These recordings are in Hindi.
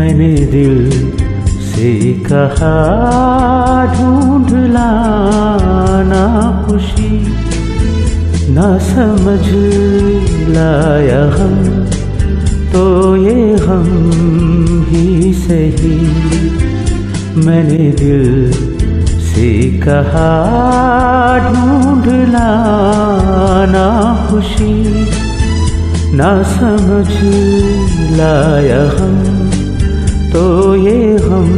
मैंने दिल से कहा, ढूंढ लाना खुशी। ना समझ लाया हम तो ये हम ही सही। मैंने दिल से कहा, ढूंढ लाना खुशी। ना समझ लाया हम तो ये हम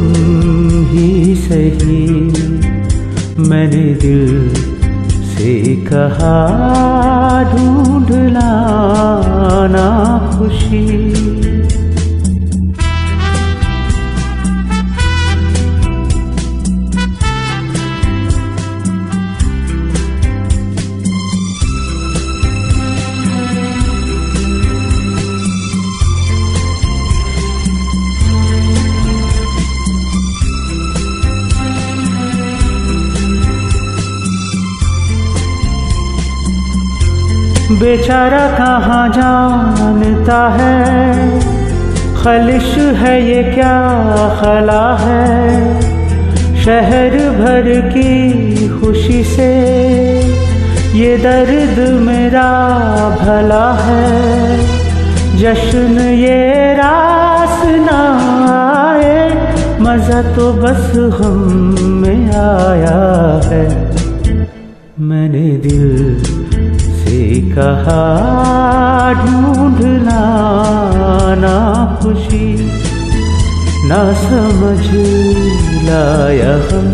ही सही। मैंने दिल से कहा बेचारा कहाँ जानता है? खलिश है ये क्या खला है? शहर भर की खुशी से ये दर्द मेरा भला है। जश्न ये रास ना आए, मज़ा तो बस हम में आया है। मैंने दिल कहा ढूंढ लाना खुशी, ना समझ लाया हम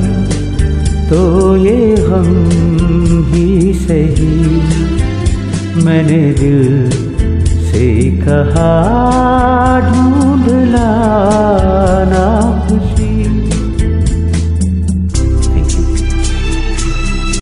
तो ये हम ही सही। मैंने दिल से कहा, ढूंढ